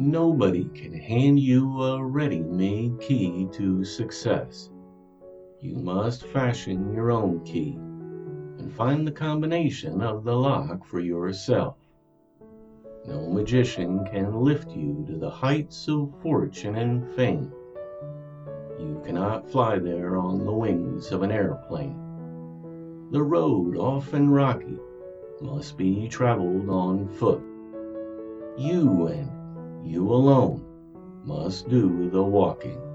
Nobody can hand you a ready-made key to success. You must fashion your own key and find the combination of the lock for yourself. No magician can lift you to the heights of fortune and fame. You cannot fly there on the wings of an airplane. The road, often rocky, must be traveled on foot. You and you alone must do the walking.